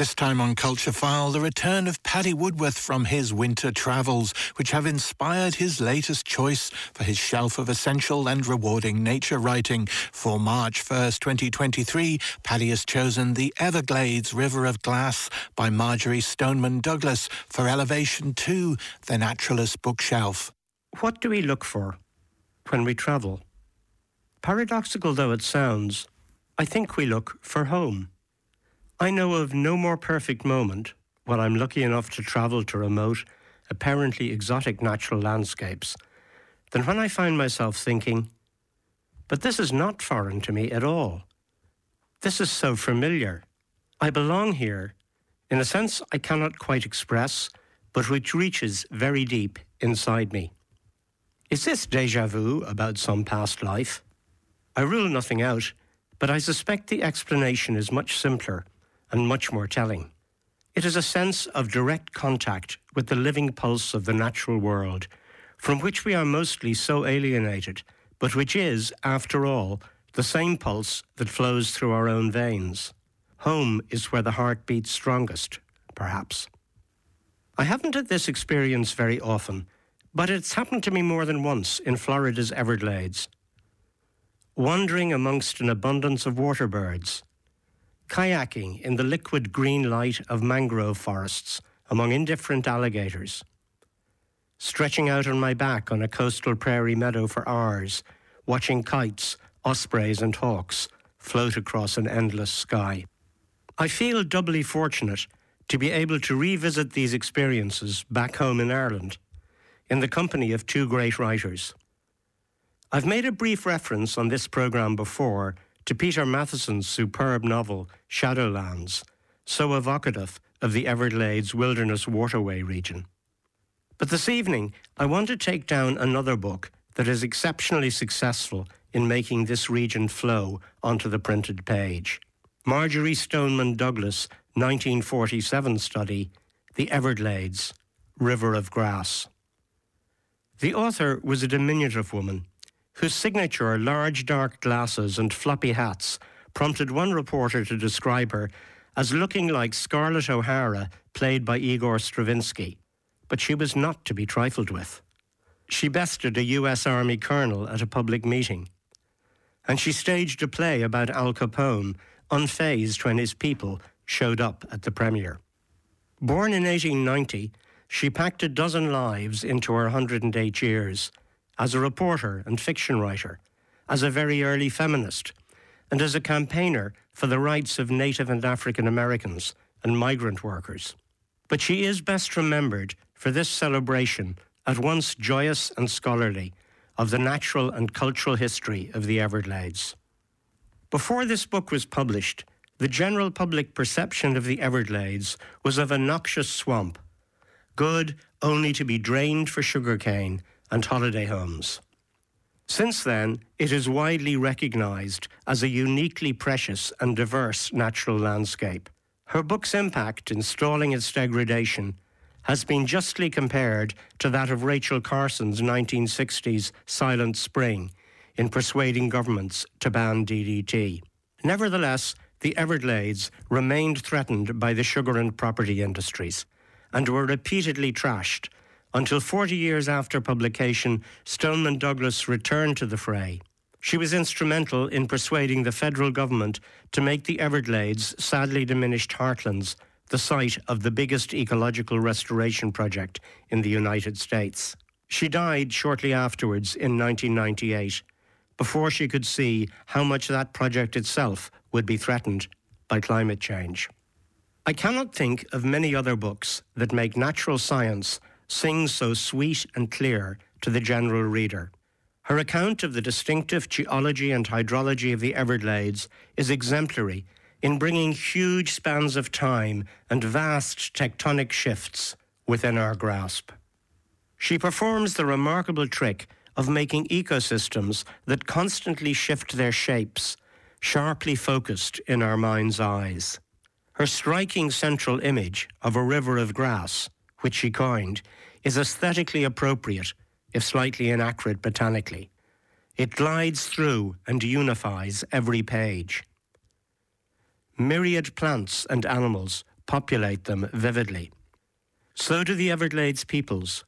This time on Culture File, the return of Paddy Woodworth from his winter travels, which have inspired his latest choice for his shelf of essential and rewarding nature writing. For March 1st, 2023, Paddy has chosen The Everglades River of Grass by Marjory Stoneman Douglas for Elevation 2, the Naturalist Bookshelf. What do we look for when we travel? Paradoxical though it sounds, I think we look for home. I know of no more perfect moment when I'm lucky enough to travel to remote, apparently exotic natural landscapes than when I find myself thinking, but this is not foreign to me at all. This is so familiar. I belong here in a sense I cannot quite express, but which reaches very deep inside me. Is this deja vu about some past life? I rule nothing out, but I suspect the explanation is much simpler and much more telling. It is a sense of direct contact with the living pulse of the natural world, from which we are mostly so alienated, but which is, after all, the same pulse that flows through our own veins. Home is where the heart beats strongest, perhaps. I haven't had this experience very often, but it's happened to me more than once in Florida's Everglades. Wandering amongst an abundance of water birds, kayaking in the liquid green light of mangrove forests among indifferent alligators, stretching out on my back on a coastal prairie meadow for hours, watching kites, ospreys, and hawks float across an endless sky. I feel doubly fortunate to be able to revisit these experiences back home in Ireland in the company of two great writers. I've made a brief reference on this programme before to Peter Matthiessen's superb novel, Shadowlands, so evocative of the Everglades Wilderness Waterway region. But this evening, I want to take down another book that is exceptionally successful in making this region flow onto the printed page. Marjory Stoneman Douglas' 1947 study, The Everglades, River of Grass. The author was a diminutive woman whose signature, large dark glasses and floppy hats, prompted one reporter to describe her as looking like Scarlett O'Hara, played by Igor Stravinsky. But she was not to be trifled with. She bested a US Army colonel at a public meeting. And she staged a play about Al Capone, unfazed when his people showed up at the premiere. Born in 1890, she packed a dozen lives into her 108 years as a reporter and fiction writer, as a very early feminist, and as a campaigner for the rights of Native and African Americans and migrant workers. But she is best remembered for this celebration, at once joyous and scholarly, of the natural and cultural history of the Everglades. Before this book was published, the general public perception of the Everglades was of a noxious swamp, good only to be drained for sugarcane and holiday homes. Since then, it is widely recognised as a uniquely precious and diverse natural landscape. Her book's impact in stalling its degradation has been justly compared to that of Rachel Carson's 1960s Silent Spring in persuading governments to ban DDT. Nevertheless, the Everglades remained threatened by the sugar and property industries and were repeatedly trashed until 40 years after publication, Stoneman Douglas returned to the fray. She was instrumental in persuading the federal government to make the Everglades, sadly diminished heartlands, the site of the biggest ecological restoration project in the United States. She died shortly afterwards in 1998, before she could see how much that project itself would be threatened by climate change. I cannot think of many other books that make natural science sings so sweet and clear to the general reader. Her account of the distinctive geology and hydrology of the Everglades is exemplary in bringing huge spans of time and vast tectonic shifts within our grasp. She performs the remarkable trick of making ecosystems that constantly shift their shapes sharply focused in our mind's eyes. Her striking central image of a river of grass, which she coined, is aesthetically appropriate, if slightly inaccurate botanically. It glides through and unifies every page. Myriad plants and animals populate them vividly. So do the Everglades peoples.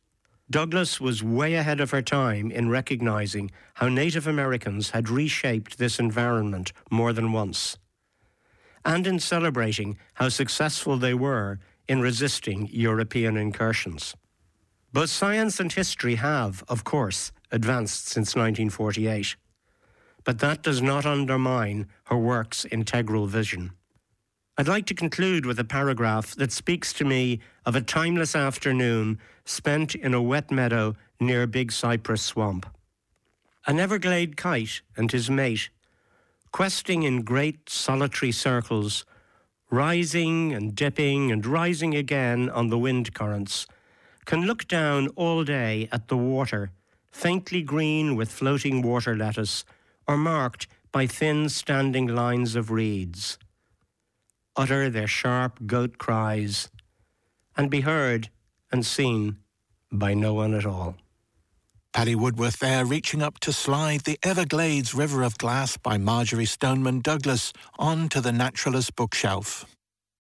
Douglas was way ahead of her time in recognizing how Native Americans had reshaped this environment more than once, and in celebrating how successful they were in resisting European incursions. Both science and history have, of course, advanced since 1948, but that does not undermine her work's integral vision. I'd like to conclude with a paragraph that speaks to me of a timeless afternoon spent in a wet meadow near Big Cypress Swamp. An Everglade kite and his mate, questing in great solitary circles, rising and dipping and rising again on the wind currents, can look down all day at the water, faintly green with floating water lettuce, or marked by thin standing lines of reeds utter their sharp goat cries, and be heard and seen by no one at all. Paddy Woodworth there reaching up to slide the Everglades River of Grass by Marjory Stoneman Douglas onto the Naturalist bookshelf.